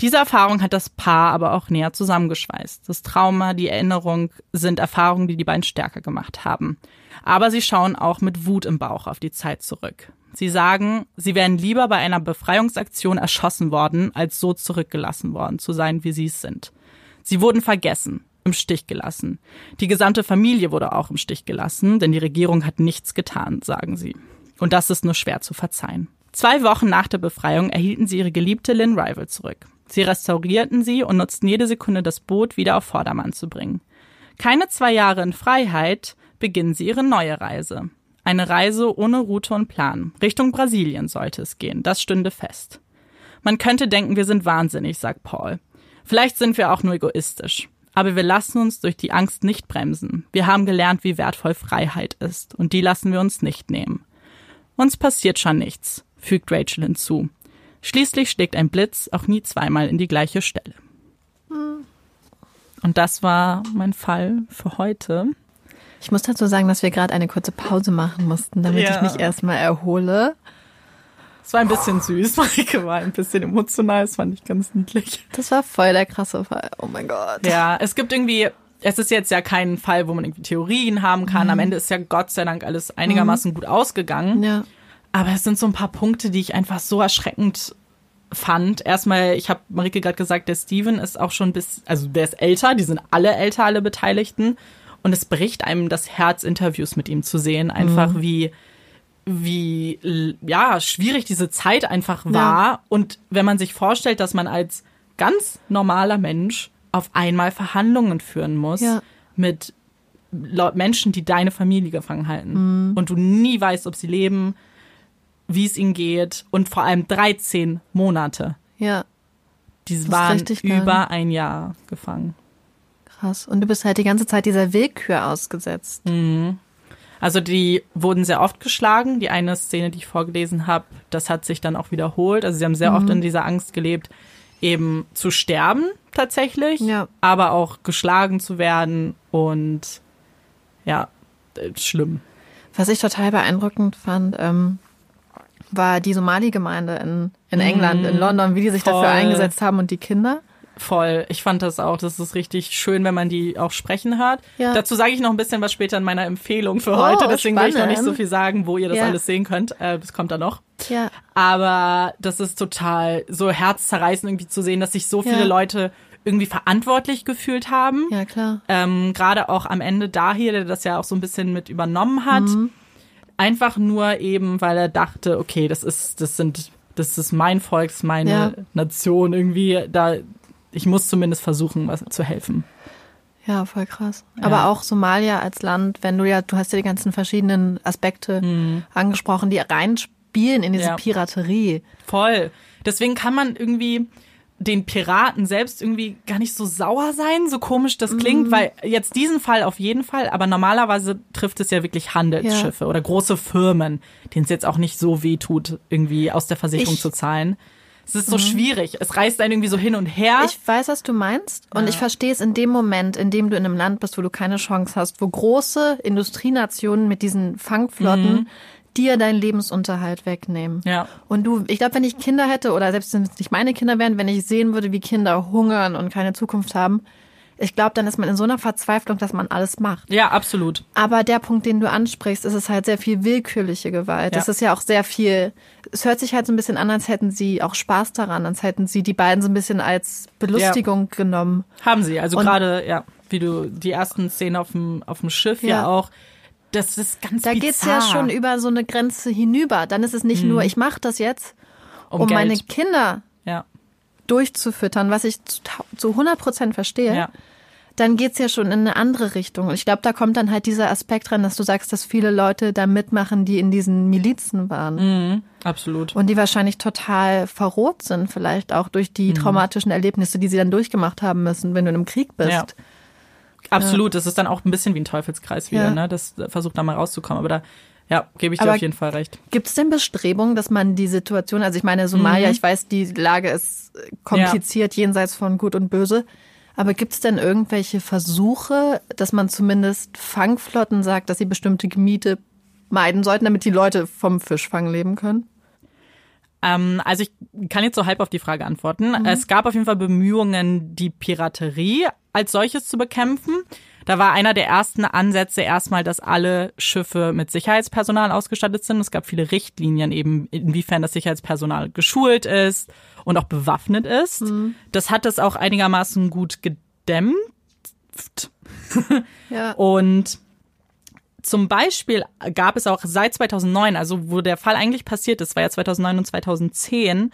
A: Diese Erfahrung hat das Paar aber auch näher zusammengeschweißt. Das Trauma, die Erinnerung sind Erfahrungen, die die beiden stärker gemacht haben. Aber sie schauen auch mit Wut im Bauch auf die Zeit zurück. Sie sagen, sie wären lieber bei einer Befreiungsaktion erschossen worden, als so zurückgelassen worden zu sein, wie sie es sind. Sie wurden vergessen, im Stich gelassen. Die gesamte Familie wurde auch im Stich gelassen, denn die Regierung hat nichts getan, sagen sie. Und das ist nur schwer zu verzeihen. Zwei Wochen nach der Befreiung erhielten sie ihre geliebte Lynn Rival zurück. Sie restaurierten sie und nutzten jede Sekunde, das Boot wieder auf Vordermann zu bringen. Keine zwei Jahre in Freiheit beginnen sie ihre neue Reise. Eine Reise ohne Route und Plan. Richtung Brasilien sollte es gehen, das stünde fest. Man könnte denken, wir sind wahnsinnig, sagt Paul. Vielleicht sind wir auch nur egoistisch. Aber wir lassen uns durch die Angst nicht bremsen. Wir haben gelernt, wie wertvoll Freiheit ist, und die lassen wir uns nicht nehmen. Uns passiert schon nichts, fügt Rachel hinzu. Schließlich schlägt ein Blitz auch nie zweimal in die gleiche Stelle. Und das war mein Fall für heute.
B: Ich muss dazu sagen, dass wir gerade eine kurze Pause machen mussten, damit ja. ich mich erstmal erhole.
A: Es war ein bisschen süß, Maike war ein bisschen emotional, das fand ich ganz niedlich.
B: Das war voll der krasse Fall. Oh mein Gott.
A: Ja, es gibt irgendwie, es ist jetzt ja kein Fall, wo man irgendwie Theorien haben kann. Mhm. Am Ende ist ja Gott sei Dank alles einigermaßen mhm. gut ausgegangen. Ja. Aber es sind so ein paar Punkte, die ich einfach so erschreckend fand. Erstmal, ich habe Marike gerade gesagt, der Steven ist auch schon bis, also der ist älter, die sind alle älter, alle Beteiligten. Und es bricht einem das Herz, Interviews mit ihm zu sehen. Einfach mhm. wie, wie, ja, schwierig diese Zeit einfach war. Ja. Und wenn man sich vorstellt, dass man als ganz normaler Mensch auf einmal Verhandlungen führen muss ja. mit Menschen, die deine Familie gefangen halten. Mhm. Und du nie weißt, ob sie leben, wie es ihnen geht und vor allem 13 Monate.
B: Ja.
A: Die waren über ein Jahr gefangen.
B: Krass. Und du bist halt die ganze Zeit dieser Willkür ausgesetzt.
A: Mhm. Also die wurden sehr oft geschlagen. Die eine Szene, die ich vorgelesen habe, das hat sich dann auch wiederholt. Also sie haben sehr mhm. oft in dieser Angst gelebt, eben zu sterben tatsächlich, ja. aber auch geschlagen zu werden und ja, äh, schlimm.
B: Was ich total beeindruckend fand, ähm, war die Somali-Gemeinde in, in England, in mhm. London, wie die sich Voll. dafür eingesetzt haben und die Kinder.
A: Voll. Ich fand das auch. Das ist richtig schön, wenn man die auch sprechen hört. Ja. Dazu sage ich noch ein bisschen was später in meiner Empfehlung für oh, heute. Deswegen spannend. will ich noch nicht so viel sagen, wo ihr das ja. alles sehen könnt. Äh, das kommt da noch. Ja. Aber das ist total so herzzerreißend irgendwie zu sehen, dass sich so viele ja. Leute irgendwie verantwortlich gefühlt haben.
B: Ja, klar.
A: Ähm, Gerade auch am Ende da hier, der das ja auch so ein bisschen mit übernommen hat. Mhm einfach nur eben, weil er dachte, okay, das ist, das sind, das ist mein Volk, das ist meine ja. Nation irgendwie. Da, ich muss zumindest versuchen, was zu helfen.
B: Ja, voll krass. Ja. Aber auch Somalia als Land, wenn du ja, du hast ja die ganzen verschiedenen Aspekte mhm. angesprochen, die reinspielen in diese ja. Piraterie.
A: Voll. Deswegen kann man irgendwie, den Piraten selbst irgendwie gar nicht so sauer sein, so komisch das klingt, mhm. weil jetzt diesen Fall auf jeden Fall, aber normalerweise trifft es ja wirklich Handelsschiffe ja. oder große Firmen, denen es jetzt auch nicht so weh tut, irgendwie aus der Versicherung ich, zu zahlen. Es ist so mhm. schwierig. Es reißt einen irgendwie so hin und her.
B: Ich weiß, was du meinst. Und ja. ich verstehe es in dem Moment, in dem du in einem Land bist, wo du keine Chance hast, wo große Industrienationen mit diesen Fangflotten mhm dir deinen Lebensunterhalt wegnehmen.
A: Ja.
B: Und du, ich glaube, wenn ich Kinder hätte oder selbst wenn es nicht meine Kinder wären, wenn ich sehen würde, wie Kinder hungern und keine Zukunft haben, ich glaube, dann ist man in so einer Verzweiflung, dass man alles macht.
A: Ja, absolut.
B: Aber der Punkt, den du ansprichst, ist es halt sehr viel willkürliche Gewalt. Ja. Das ist ja auch sehr viel, es hört sich halt so ein bisschen an, als hätten sie auch Spaß daran, als hätten sie die beiden so ein bisschen als Belustigung ja. genommen.
A: Haben sie. Also gerade, ja, wie du die ersten Szenen auf dem, auf dem Schiff ja, ja auch das ist ganz
B: Da geht es ja schon über so eine Grenze hinüber. Dann ist es nicht mhm. nur, ich mache das jetzt, um, um meine Kinder
A: ja.
B: durchzufüttern, was ich zu, zu 100 Prozent verstehe. Ja. Dann geht's ja schon in eine andere Richtung. Und ich glaube, da kommt dann halt dieser Aspekt rein, dass du sagst, dass viele Leute da mitmachen, die in diesen Milizen waren.
A: Mhm, absolut.
B: Und die wahrscheinlich total verroht sind, vielleicht auch durch die mhm. traumatischen Erlebnisse, die sie dann durchgemacht haben müssen, wenn du in einem Krieg bist. Ja.
A: Absolut, das ist dann auch ein bisschen wie ein Teufelskreis wieder, ja. ne? Das versucht da mal rauszukommen. Aber da, ja, gebe ich dir auf jeden Fall recht.
B: Gibt es denn Bestrebungen, dass man die Situation, also ich meine, Somalia, mhm. ich weiß, die Lage ist kompliziert ja. jenseits von Gut und Böse, Aber gibt es denn irgendwelche Versuche, dass man zumindest Fangflotten sagt, dass sie bestimmte Gebiete meiden sollten, damit die Leute vom Fischfang leben können?
A: Ähm, also ich kann jetzt so halb auf die Frage antworten. Mhm. Es gab auf jeden Fall Bemühungen, die Piraterie als solches zu bekämpfen. Da war einer der ersten Ansätze erstmal, dass alle Schiffe mit Sicherheitspersonal ausgestattet sind. Es gab viele Richtlinien eben, inwiefern das Sicherheitspersonal geschult ist und auch bewaffnet ist. Mhm. Das hat es auch einigermaßen gut gedämmt. ja. Und zum Beispiel gab es auch seit 2009, also wo der Fall eigentlich passiert ist, war ja 2009 und 2010,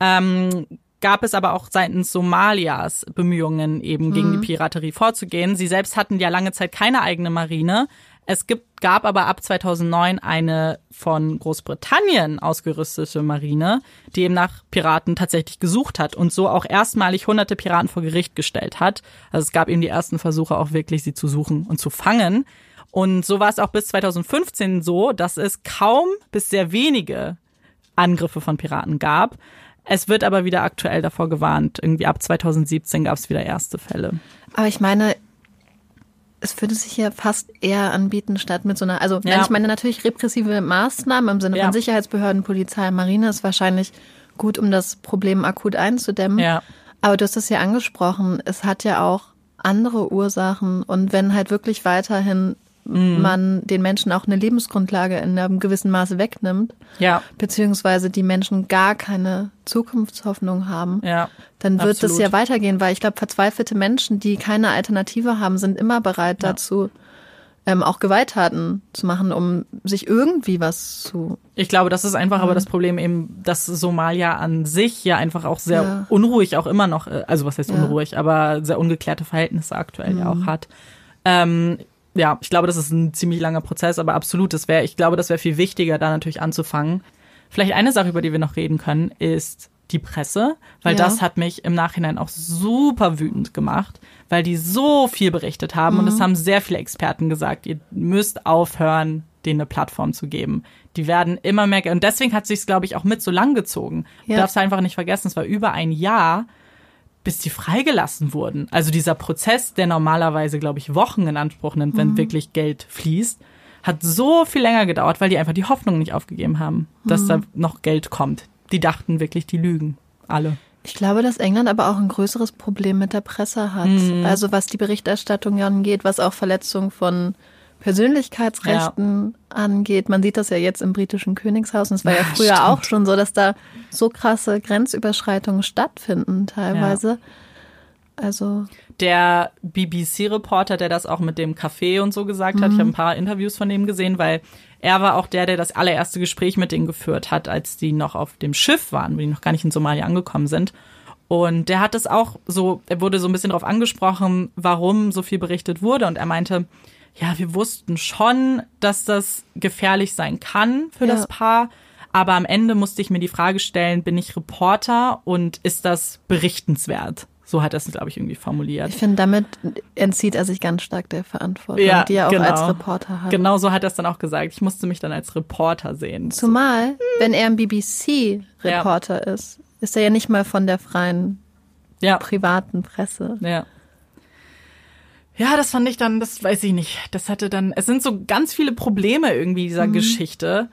A: ähm, gab es aber auch seitens Somalias Bemühungen, eben gegen mhm. die Piraterie vorzugehen. Sie selbst hatten ja lange Zeit keine eigene Marine. Es gibt, gab aber ab 2009 eine von Großbritannien ausgerüstete Marine, die eben nach Piraten tatsächlich gesucht hat und so auch erstmalig hunderte Piraten vor Gericht gestellt hat. Also es gab eben die ersten Versuche auch wirklich, sie zu suchen und zu fangen. Und so war es auch bis 2015 so, dass es kaum bis sehr wenige Angriffe von Piraten gab. Es wird aber wieder aktuell davor gewarnt. Irgendwie ab 2017 gab es wieder erste Fälle.
B: Aber ich meine, es würde sich ja fast eher anbieten, statt mit so einer, also ja. ich meine natürlich repressive Maßnahmen im Sinne ja. von Sicherheitsbehörden, Polizei, Marine ist wahrscheinlich gut, um das Problem akut einzudämmen. Ja. Aber du hast es ja angesprochen, es hat ja auch andere Ursachen und wenn halt wirklich weiterhin mhm. man den Menschen auch eine Lebensgrundlage in einem gewissen Maße wegnimmt, ja. beziehungsweise die Menschen gar keine Zukunftshoffnung haben, ja, dann wird absolut. das ja weitergehen, weil ich glaube, verzweifelte Menschen, die keine Alternative haben, sind immer bereit ja. dazu, ähm, auch Gewalttaten zu machen, um sich irgendwie was zu.
A: Ich glaube, das ist einfach mhm. aber das Problem eben, dass Somalia an sich ja einfach auch sehr ja. unruhig auch immer noch, äh, also was heißt unruhig, aber sehr ungeklärte Verhältnisse aktuell mhm. ja auch hat. Ähm, ja, ich glaube, das ist ein ziemlich langer Prozess, aber absolut, das wäre, ich glaube, das wäre viel wichtiger, da natürlich anzufangen. Vielleicht eine Sache, über die wir noch reden können, ist die Presse, weil ja. das hat mich im Nachhinein auch super wütend gemacht, weil die so viel berichtet haben mhm. und es mhm. haben sehr viele Experten gesagt, ihr müsst aufhören, denen eine Plattform zu geben. Die werden immer mehr und deswegen hat sich glaube ich auch mit so lang gezogen. Ja. Du darfst einfach nicht vergessen, es war über ein Jahr, bis die freigelassen wurden. Also dieser Prozess, der normalerweise, glaube ich, Wochen in Anspruch nimmt, wenn mhm. wirklich Geld fließt, hat so viel länger gedauert, weil die einfach die Hoffnung nicht aufgegeben haben, dass mhm. da noch Geld kommt. Die dachten wirklich, die lügen. Alle.
B: Ich glaube, dass England aber auch ein größeres Problem mit der Presse hat. Mhm. Also was die Berichterstattung angeht, was auch Verletzung von Persönlichkeitsrechten ja. angeht. Man sieht das ja jetzt im britischen Königshaus und es war ja, früher stimmt. auch schon so, dass da so krasse Grenzüberschreitungen stattfinden teilweise. Ja. Also
A: der BBC-Reporter, der das auch mit dem Café und so gesagt mhm. hat, ich habe ein paar Interviews von dem gesehen, weil er war auch der, der das allererste Gespräch mit denen geführt hat, als die noch auf dem Schiff waren, wo die noch gar nicht in Somalia angekommen sind. Und der hat es auch so, er wurde so ein bisschen darauf angesprochen, warum so viel berichtet wurde. Und er meinte, ja, wir wussten schon, dass das gefährlich sein kann für ja. das Paar. Aber am Ende musste ich mir die Frage stellen, bin ich Reporter und ist das berichtenswert? So hat er es, glaube ich, irgendwie formuliert.
B: Ich finde, damit entzieht er sich ganz stark der Verantwortung, ja, die er auch genau. als Reporter hat.
A: Genau so hat er es dann auch gesagt. Ich musste mich dann als Reporter sehen.
B: Zumal, hm. wenn er ein BBC-Reporter ja. ist, ist er ja nicht mal von der freien ja. privaten Presse.
A: Ja. Ja, das fand ich dann, das weiß ich nicht. Das hatte dann, es sind so ganz viele Probleme irgendwie dieser mhm. Geschichte.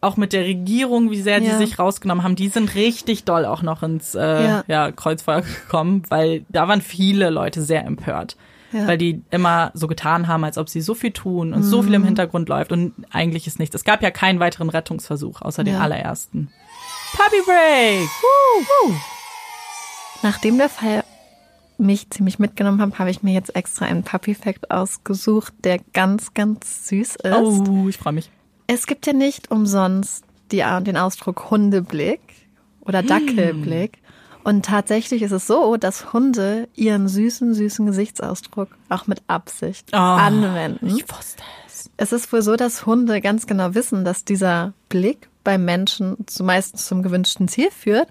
A: Auch mit der Regierung, wie sehr ja. die sich rausgenommen haben, die sind richtig doll auch noch ins äh, ja. ja. Kreuzfeuer gekommen, weil da waren viele Leute sehr empört. Ja. Weil die immer so getan haben, als ob sie so viel tun und mhm. so viel im Hintergrund läuft und eigentlich ist nichts. Es gab ja keinen weiteren Rettungsversuch, außer den allerersten. Puppy Break! Woo!
B: Nachdem der Fall mich ziemlich mitgenommen habe, habe ich mir jetzt extra einen Puppy-Fact ausgesucht, der ganz, ganz süß ist.
A: Oh, ich freue mich.
B: Es gibt ja nicht umsonst die, den Ausdruck Hundeblick oder hm. Dackelblick. Hm. Und tatsächlich ist es so, dass Hunde ihren süßen, süßen Gesichtsausdruck auch mit Absicht oh, anwenden.
A: Ich wusste es.
B: Es ist wohl so, dass Hunde ganz genau wissen, dass dieser Blick beim Menschen zumeist zum gewünschten Ziel führt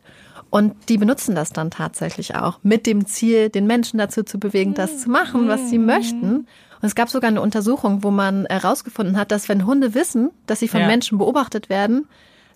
B: und die benutzen das dann tatsächlich auch mit dem Ziel, den Menschen dazu zu bewegen, das zu machen, was sie möchten. Und es gab sogar eine Untersuchung, wo man herausgefunden hat, dass wenn Hunde wissen, dass sie von ja. Menschen beobachtet werden,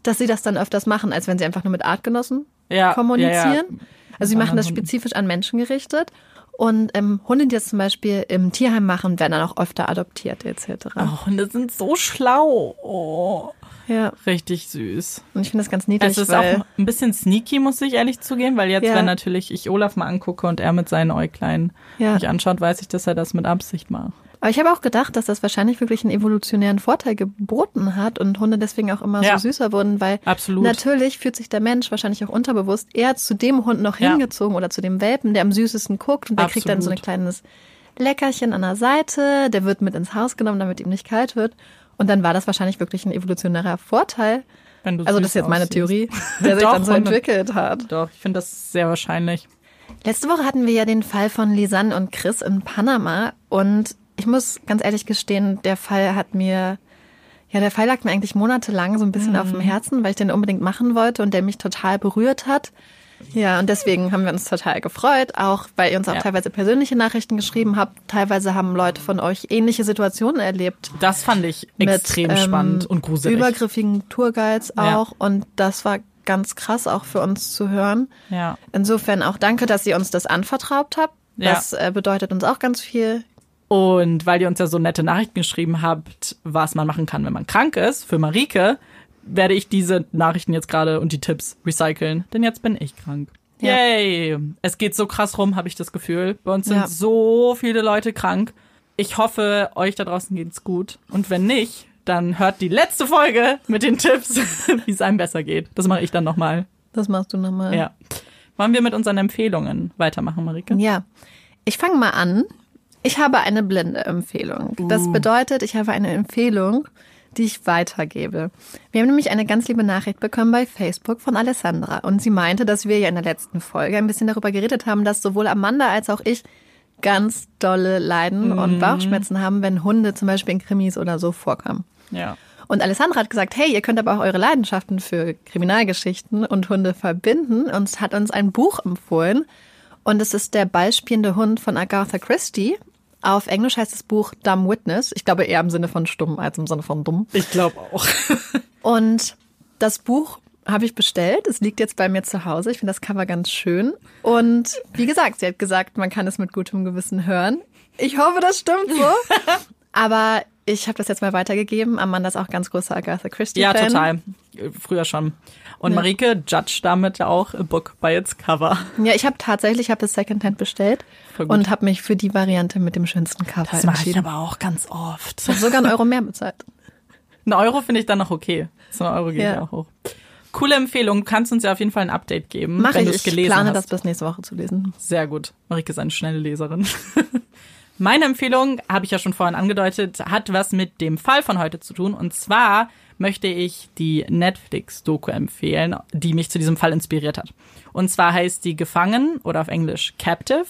B: dass sie das dann öfters machen, als wenn sie einfach nur mit Artgenossen ja, kommunizieren. Ja, also sie machen das spezifisch an Menschen gerichtet. Und ähm, Hunde, die das zum Beispiel im Tierheim machen, werden dann auch öfter adoptiert etc.
A: Oh, Hunde sind so schlau. Oh.
B: Ja.
A: Richtig süß.
B: Und ich finde das ganz niedlich.
A: Es ist auch ein bisschen sneaky, muss ich ehrlich zugeben, weil jetzt,
B: Ja.
A: wenn natürlich ich Olaf mal angucke und er mit seinen Äuglein
B: Ja.
A: mich anschaut, weiß ich, dass er das mit Absicht macht.
B: Aber ich habe auch gedacht, dass das wahrscheinlich wirklich einen evolutionären Vorteil geboten hat und Hunde deswegen auch immer
A: Ja.
B: so süßer wurden, weil
A: Absolut.
B: natürlich fühlt sich der Mensch wahrscheinlich auch unterbewusst eher zu dem Hund noch hingezogen oder zu dem Welpen, der am süßesten guckt und der kriegt dann so ein
A: Absolut.
B: kleines Leckerchen an der Seite, der wird mit ins Haus genommen, damit ihm nicht kalt wird. Und dann war das wahrscheinlich wirklich ein evolutionärer Vorteil.
A: Wenn du
B: Also das ist jetzt meine. Theorie, der sich dann so entwickelt hat.
A: Doch, ich finde das sehr wahrscheinlich.
B: Letzte Woche hatten wir ja den Fall von Lisanne und Chris in Panama und ich muss ganz ehrlich gestehen, der Fall hat mir, ja, der Fall lag mir eigentlich monatelang so ein bisschen auf dem Herzen, weil ich den unbedingt machen wollte und der mich total berührt hat. Ja, und deswegen haben wir uns total gefreut, auch weil ihr uns auch
A: Ja.
B: teilweise persönliche Nachrichten geschrieben habt. Teilweise haben Leute von euch ähnliche Situationen erlebt.
A: Das fand ich extrem
B: mit, ähm,
A: spannend und gruselig.
B: Übergriffigen Tourguides
A: Ja.
B: auch. Und das war ganz krass auch für uns zu hören.
A: Ja.
B: Insofern auch danke, dass ihr uns das anvertraut habt.
A: Ja.
B: Das äh, bedeutet uns auch ganz viel.
A: Und weil ihr uns ja so nette Nachrichten geschrieben habt, was man machen kann, wenn man krank ist, für Marike, werde ich diese Nachrichten jetzt gerade und die Tipps recyceln, denn jetzt bin ich krank.
B: Ja.
A: Yay! Es geht so krass rum, habe ich das Gefühl. Bei uns sind
B: Ja.
A: so viele Leute krank. Ich hoffe, euch da draußen geht's gut. Und wenn nicht, dann hört die letzte Folge mit den Tipps, wie es einem besser geht. Das mache ich dann nochmal.
B: Das machst du nochmal.
A: Ja. Wollen wir mit unseren Empfehlungen weitermachen, Marike?
B: Ja. Ich fange mal an. Ich habe eine blinde Empfehlung.
A: Uh.
B: Das bedeutet, ich habe eine Empfehlung, die ich weitergebe. Wir haben nämlich eine ganz liebe Nachricht bekommen bei Facebook von Alessandra. Und sie meinte, dass wir ja in der letzten Folge ein bisschen darüber geredet haben, dass sowohl Amanda als auch ich ganz dolle Leiden
A: Mhm.
B: und Bauchschmerzen haben, wenn Hunde zum Beispiel in Krimis oder so vorkommen.
A: Ja.
B: Und Alessandra hat gesagt, hey, ihr könnt aber auch eure Leidenschaften für Kriminalgeschichten und Hunde verbinden und hat uns ein Buch empfohlen. Und es ist der ballspielende Hund von Agatha Christie. Auf Englisch heißt das Buch Dumb Witness. Ich glaube eher im Sinne von stumm als im Sinne von dumm.
A: Ich glaube auch.
B: Und das Buch habe ich bestellt. Es liegt jetzt bei mir zu Hause. Ich finde das Cover ganz schön. Und wie gesagt, sie hat gesagt, man kann es mit gutem Gewissen hören. Ich hoffe, das stimmt so. Aber ich habe das jetzt mal weitergegeben. Amanda ist auch ganz großer Agatha Christie.
A: Ja,
B: Fan.
A: total. Früher schon. Und Marike judge damit auch a book by its cover.
B: Ja, ich habe tatsächlich, ich habe das Secondhand bestellt und habe mich für die Variante mit dem schönsten Cover
A: Das mache ich
B: entschieden.
A: aber auch ganz oft.
B: Ich habe sogar einen Euro mehr bezahlt.
A: Ein Euro finde ich dann noch okay. So ein Euro geht
B: Ja.
A: ja auch hoch. Coole Empfehlung. Du kannst uns ja auf jeden Fall ein Update geben,
B: Mache
A: wenn
B: ich.
A: du es
B: Ich
A: gelesen
B: plane
A: hast.
B: das bis nächste Woche zu lesen.
A: Sehr gut. Marike ist eine schnelle Leserin. Meine Empfehlung, habe ich ja schon vorhin angedeutet, hat was mit dem Fall von heute zu tun. Und zwar möchte ich die Netflix-Doku empfehlen, die mich zu diesem Fall inspiriert hat. Und zwar heißt die Gefangen oder auf Englisch Captive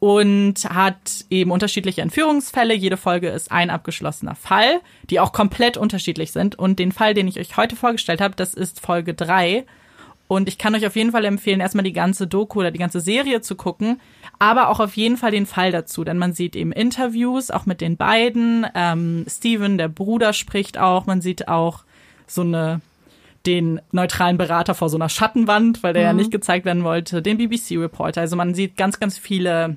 A: und hat eben unterschiedliche Entführungsfälle. Jede Folge ist ein abgeschlossener Fall, die auch komplett unterschiedlich sind. Und den Fall, den ich euch heute vorgestellt habe, das ist Folge drei. Und ich kann euch auf jeden Fall empfehlen, erstmal die ganze Doku oder die ganze Serie zu gucken, aber auch auf jeden Fall den Fall dazu, denn man sieht eben Interviews, auch mit den beiden. Ähm, Steven, der Bruder, spricht auch. Man sieht auch so eine den neutralen Berater vor so einer Schattenwand, weil der ja nicht gezeigt werden wollte, den BBC-Reporter. Also man sieht ganz, ganz viele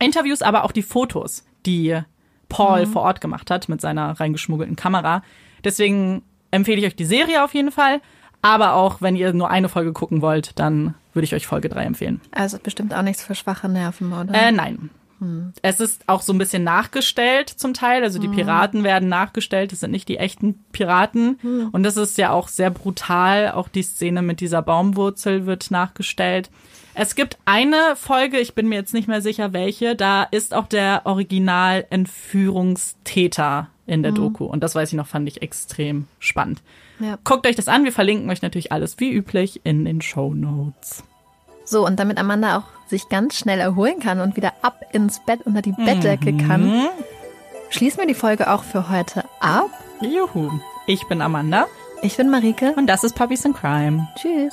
A: Interviews, aber auch die Fotos, die Paul vor Ort gemacht hat mit seiner reingeschmuggelten Kamera. Deswegen empfehle ich euch die Serie auf jeden Fall. Aber auch, wenn ihr nur eine Folge gucken wollt, dann würde ich euch Folge 3 empfehlen.
B: Also bestimmt auch nichts für schwache Nerven, oder?
A: Äh, nein. Es ist auch so ein bisschen nachgestellt zum Teil. Also die Piraten werden nachgestellt. Das sind nicht die echten Piraten. Und das ist ja auch sehr brutal. Auch die Szene mit dieser Baumwurzel wird nachgestellt. Es gibt eine Folge, ich bin mir jetzt nicht mehr sicher welche, da ist auch der Original-Entführungstäter in der Doku. Und das weiß ich noch, fand ich extrem spannend.
B: Ja.
A: Guckt euch das an. Wir verlinken euch natürlich alles wie üblich in den Show Notes.
B: So, und damit Amanda auch sich ganz schnell erholen kann und wieder ab ins Bett unter die Bettdecke kann, schließen wir die Folge auch für heute ab.
A: Juhu. Ich bin Amanda
B: Ich bin Marike.
A: und das ist Puppies in Crime.
B: Tschüss.